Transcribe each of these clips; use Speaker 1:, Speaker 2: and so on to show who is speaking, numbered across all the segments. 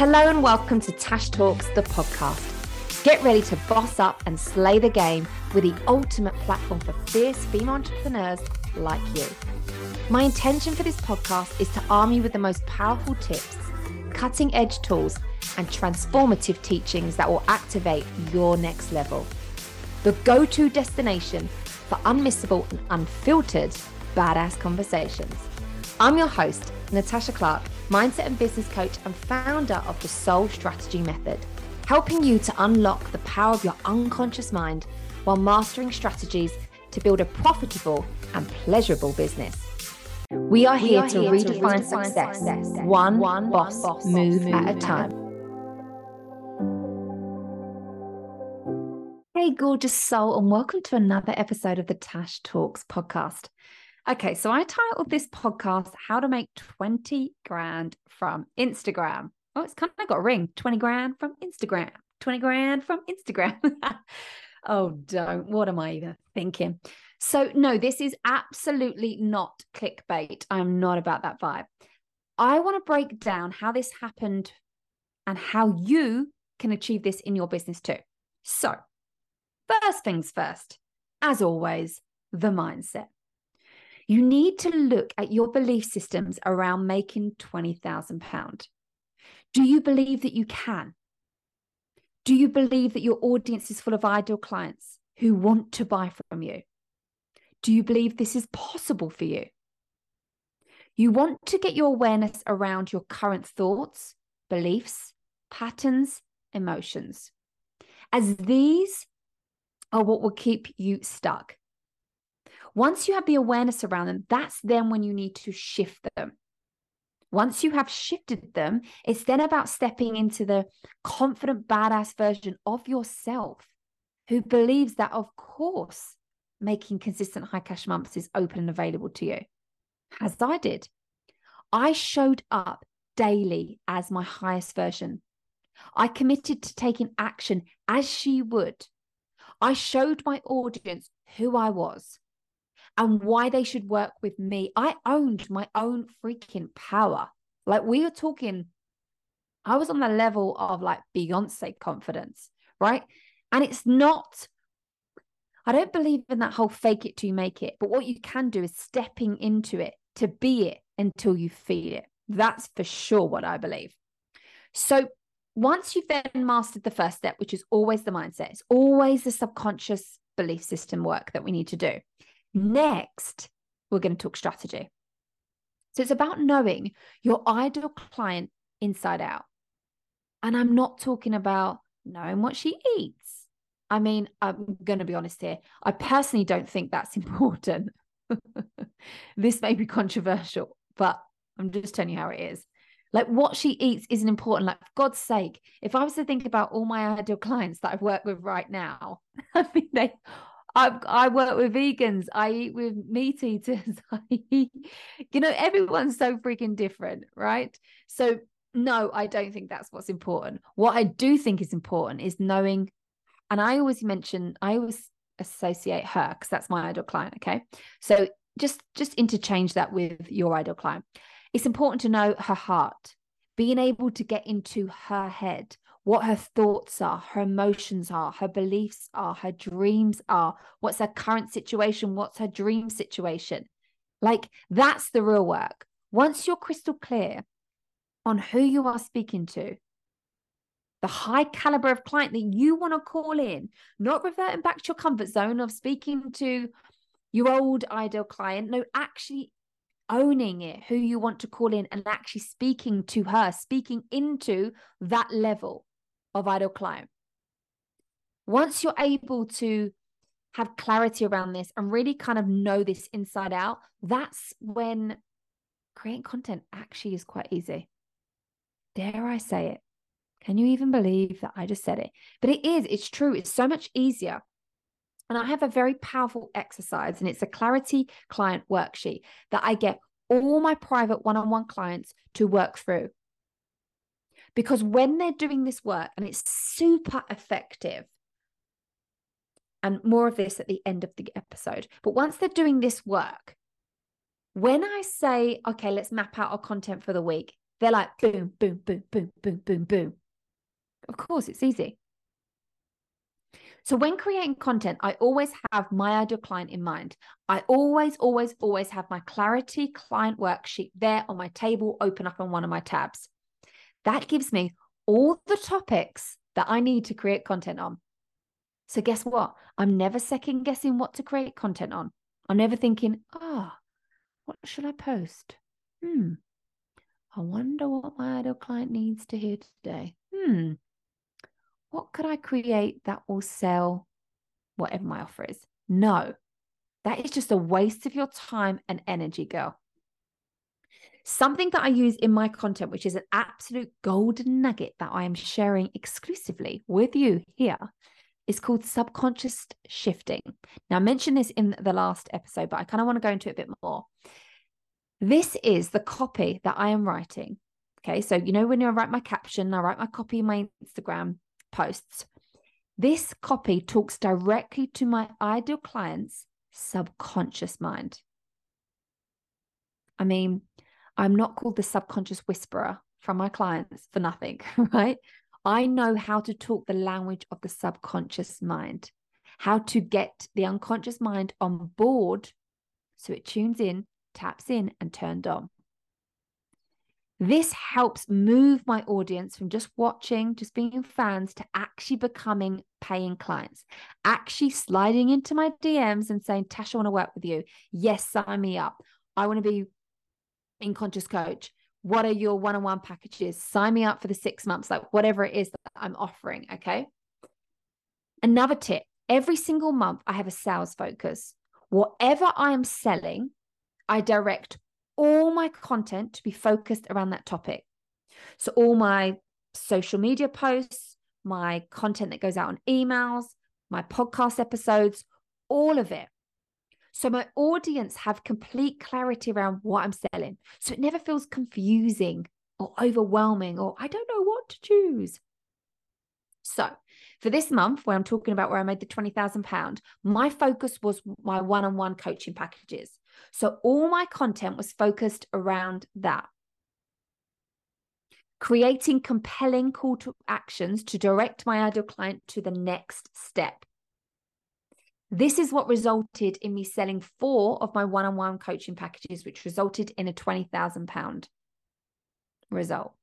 Speaker 1: Hello and welcome to Tash Talks, the podcast. Get ready to boss up and slay the game with the ultimate platform for fierce female entrepreneurs like you. My intention for this podcast is to arm you with the most powerful tips, cutting edge tools, and transformative teachings that will activate your next level. The go to destination for unmissable and unfiltered badass conversations. I'm your host, Natasha Clark mindset and business coach and founder of the Soul Strategy Method, helping you to unlock the power of your unconscious mind while mastering strategies to build a profitable and pleasurable business. We are here, we are to, here redefine to redefine success, success one, one boss, boss move, move at a time. Hey, gorgeous soul, and welcome to another episode of the Tash Talks podcast. Okay, so I titled this podcast How to Make 20 Grand from Instagram. Oh, it's kind of got a ring 20 grand from Instagram. 20 grand from Instagram. oh, don't. What am I even thinking? So, no, this is absolutely not clickbait. I'm not about that vibe. I want to break down how this happened and how you can achieve this in your business too. So, first things first, as always, the mindset. You need to look at your belief systems around making £20,000. Do you believe that you can? Do you believe that your audience is full of ideal clients who want to buy from you? Do you believe this is possible for you? You want to get your awareness around your current thoughts, beliefs, patterns, emotions, as these are what will keep you stuck. Once you have the awareness around them, that's then when you need to shift them. Once you have shifted them, it's then about stepping into the confident, badass version of yourself who believes that, of course, making consistent high cash months is open and available to you, as I did. I showed up daily as my highest version. I committed to taking action as she would. I showed my audience who I was and why they should work with me. I owned my own freaking power. Like we were talking, I was on the level of like Beyonce confidence, right? And it's not, I don't believe in that whole fake it to make it. But what you can do is stepping into it to be it until you feel it. That's for sure what I believe. So once you've then mastered the first step, which is always the mindset, it's always the subconscious belief system work that we need to do. Next, we're going to talk strategy. So it's about knowing your ideal client inside out. And I'm not talking about knowing what she eats. I mean, I'm going to be honest here. I personally don't think that's important. this may be controversial, but I'm just telling you how it is. Like what she eats isn't important. Like, for God's sake, if I was to think about all my ideal clients that I've worked with right now, I mean, they I I work with vegans. I eat with meat eaters. You know, everyone's so freaking different, right? So no, I don't think that's what's important. What I do think is important is knowing, and I always mention, I always associate her because that's my ideal client. Okay, so just just interchange that with your ideal client. It's important to know her heart, being able to get into her head what her thoughts are, her emotions are, her beliefs are, her dreams are, what's her current situation, what's her dream situation. Like that's the real work. Once you're crystal clear on who you are speaking to, the high caliber of client that you want to call in, not reverting back to your comfort zone of speaking to your old ideal client, no, actually owning it, who you want to call in and actually speaking to her, speaking into that level of ideal client. Once you're able to have clarity around this and really kind of know this inside out, that's when creating content actually is quite easy. Dare I say it? Can you even believe that I just said it? But it is, it's true. It's so much easier. And I have a very powerful exercise, and it's a clarity client worksheet that I get all my private one on one clients to work through. Because when they're doing this work and it's super effective, and more of this at the end of the episode, but once they're doing this work, when I say, okay, let's map out our content for the week, They're like boom, boom, boom, boom, boom, boom, boom. Of course, it's easy. So when creating content, I always have my ideal client in mind. I always, always, always have my clarity client worksheet there on my table, open up on one of my tabs. That gives me all the topics that I need to create content on. So guess what? I'm never second guessing what to create content on. I'm never thinking, ah, oh, what should I post? Hmm. I wonder what my ideal client needs to hear today. Hmm what could I create that will sell whatever my offer is? No, that is just a waste of your time and energy, girl. Something that I use in my content, which is an absolute golden nugget that I am sharing exclusively with you here, is called subconscious shifting. Now, I mentioned this in the last episode, but I kind of want to go into it a bit more. This is the copy that I am writing. Okay, so you know, when I write my caption, I write my copy in my Instagram, posts. This copy talks directly to my ideal client's subconscious mind. I mean, I'm not called the subconscious whisperer from my clients for nothing, right? I know how to talk the language of the subconscious mind, how to get the unconscious mind on board so it tunes in, taps in, and turned on. This helps move my audience from just watching, just being fans, to actually becoming paying clients, actually sliding into my DMs and saying, Tasha, I want to work with you. Yes, sign me up. I want to be in conscious coach. What are your one on one packages? Sign me up for the six months, like whatever it is that I'm offering. Okay. Another tip every single month, I have a sales focus. Whatever I am selling, I direct all my content to be focused around that topic. So, all my social media posts, my content that goes out on emails, my podcast episodes, all of it. So, my audience have complete clarity around what I'm selling. So, it never feels confusing or overwhelming or I don't know what to choose. So, for this month, where I'm talking about where I made the £20,000, my focus was my one on one coaching packages. So all my content was focused around that. Creating compelling call to actions to direct my ideal client to the next step. This is what resulted in me selling four of my one on one coaching packages, which resulted in a £20,000 result.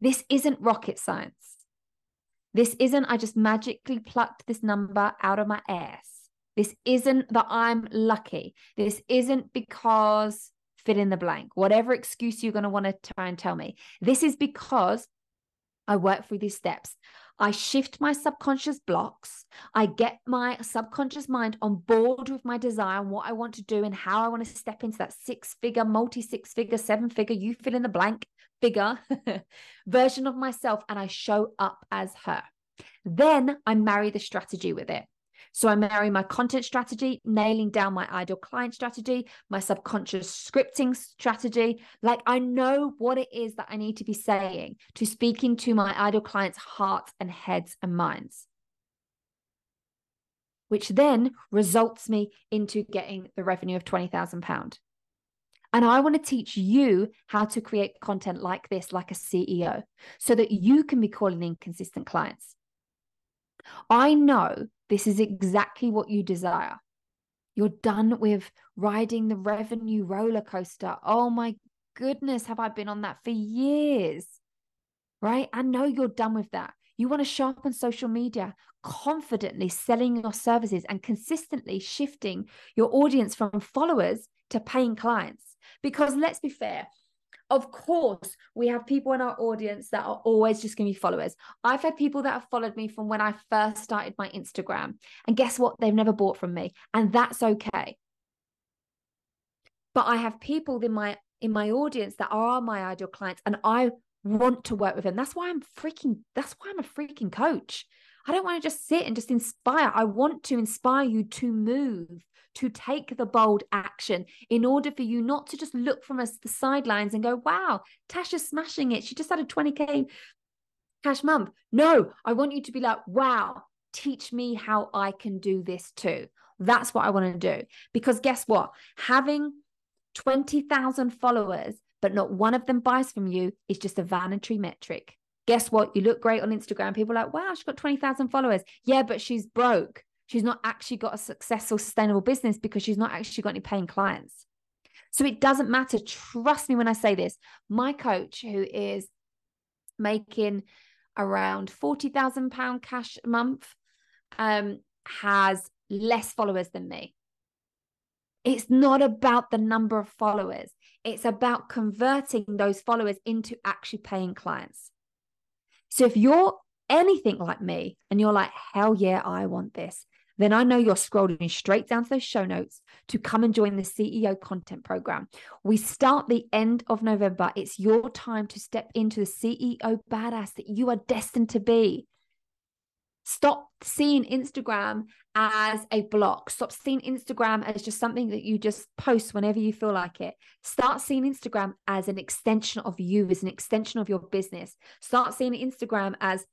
Speaker 1: This isn't rocket science. This isn't, I just magically plucked this number out of my ass. This isn't that I'm lucky. This isn't because fill in the blank, whatever excuse you're going to want to try and tell me. This is because I work through these steps. I shift my subconscious blocks. I get my subconscious mind on board with my desire and what I want to do and how I want to step into that six figure, multi six figure, seven figure, you fill in the blank figure version of myself. And I show up as her. Then I marry the strategy with it. So I marry my content strategy, nailing down my ideal client strategy, my subconscious scripting strategy. Like I know what it is that I need to be saying to speaking to my ideal clients' hearts and heads and minds. Which then results me into getting the revenue of £20,000. And I want to teach you how to create content like this, like a CEO, so that you can be calling in consistent clients. I know this is exactly what you desire. You're done with riding the revenue roller coaster. Oh my goodness, have I been on that for years? Right? I know you're done with that. You want to on social media confidently selling your services and consistently shifting your audience from followers to paying clients. Because let's be fair, of course, we have people in our audience that are always just going to be followers. I've had people that have followed me from when I first started my Instagram. And guess what? They've never bought from me. And that's okay. But I have people in my in my audience that are my ideal clients and I want to work with them. That's why I'm freaking that's why I'm a freaking coach. I don't want to just sit and just inspire. I want to inspire you to move, to take the bold action in order for you not to just look from us the sidelines and go, wow, Tasha's smashing it. She just had a 20K cash month. No, I want you to be like, wow, teach me how I can do this too. That's what I want to do. Because guess what? Having 20,000 followers but not one of them buys from you is just a vanity metric. Guess what? You look great on Instagram. People are like, wow, she's got 20,000 followers. Yeah, but she's broke. She's not actually got a successful, sustainable business because she's not actually got any paying clients. So it doesn't matter. Trust me when I say this. My coach, who is making around £40,000 cash a month, um, has less followers than me. It's not about the number of followers, it's about converting those followers into actually paying clients. So if you're anything like me and you're like, hell yeah, I want this, then I know you're scrolling straight down to those show notes to come and join the CEO content program. We start the end of November. It's your time to step into the CEO badass that you are destined to be. Stop seeing Instagram as a block. Stop seeing Instagram as just something that you just post whenever you feel like it. Start seeing Instagram as an extension of you, as an extension of your business. Start seeing Instagram as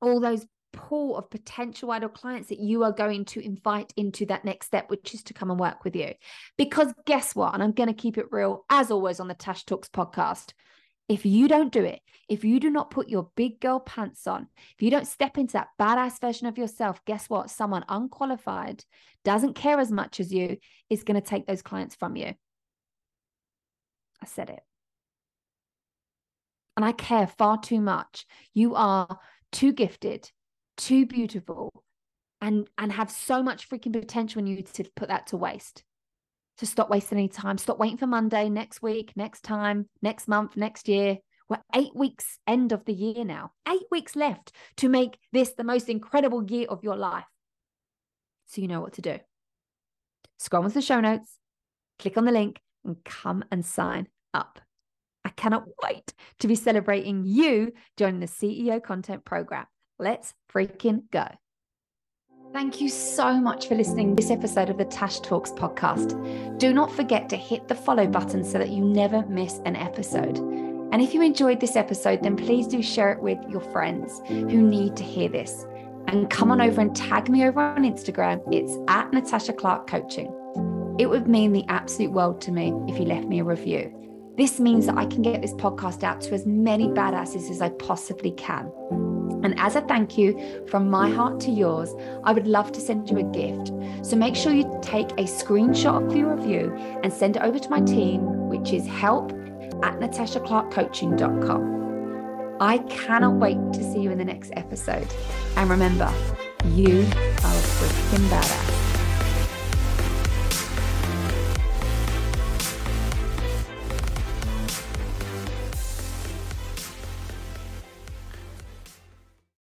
Speaker 1: all those pool of potential ideal clients that you are going to invite into that next step, which is to come and work with you. Because guess what? And I'm going to keep it real as always on the Tash Talks podcast. If you don't do it, if you do not put your big girl pants on, if you don't step into that badass version of yourself, guess what? Someone unqualified, doesn't care as much as you, is going to take those clients from you. I said it. And I care far too much. You are too gifted, too beautiful, and and have so much freaking potential in you to put that to waste to stop wasting any time. Stop waiting for Monday, next week, next time, next month, next year. We're eight weeks end of the year now, eight weeks left to make this the most incredible year of your life. So you know what to do. Scroll into the show notes, click on the link, and come and sign up. I cannot wait to be celebrating you joining the CEO content program. Let's freaking go. Thank you so much for listening to this episode of the Tash Talks podcast. Do not forget to hit the follow button so that you never miss an episode. And if you enjoyed this episode, then please do share it with your friends who need to hear this. And come on over and tag me over on Instagram. It's at Natasha Clark Coaching. It would mean the absolute world to me if you left me a review. This means that I can get this podcast out to as many badasses as I possibly can. And as a thank you from my heart to yours, I would love to send you a gift. So make sure you take a screenshot of your review and send it over to my team, which is help at natashaclarkcoaching.com. I cannot wait to see you in the next episode. And remember, you are a freaking badass.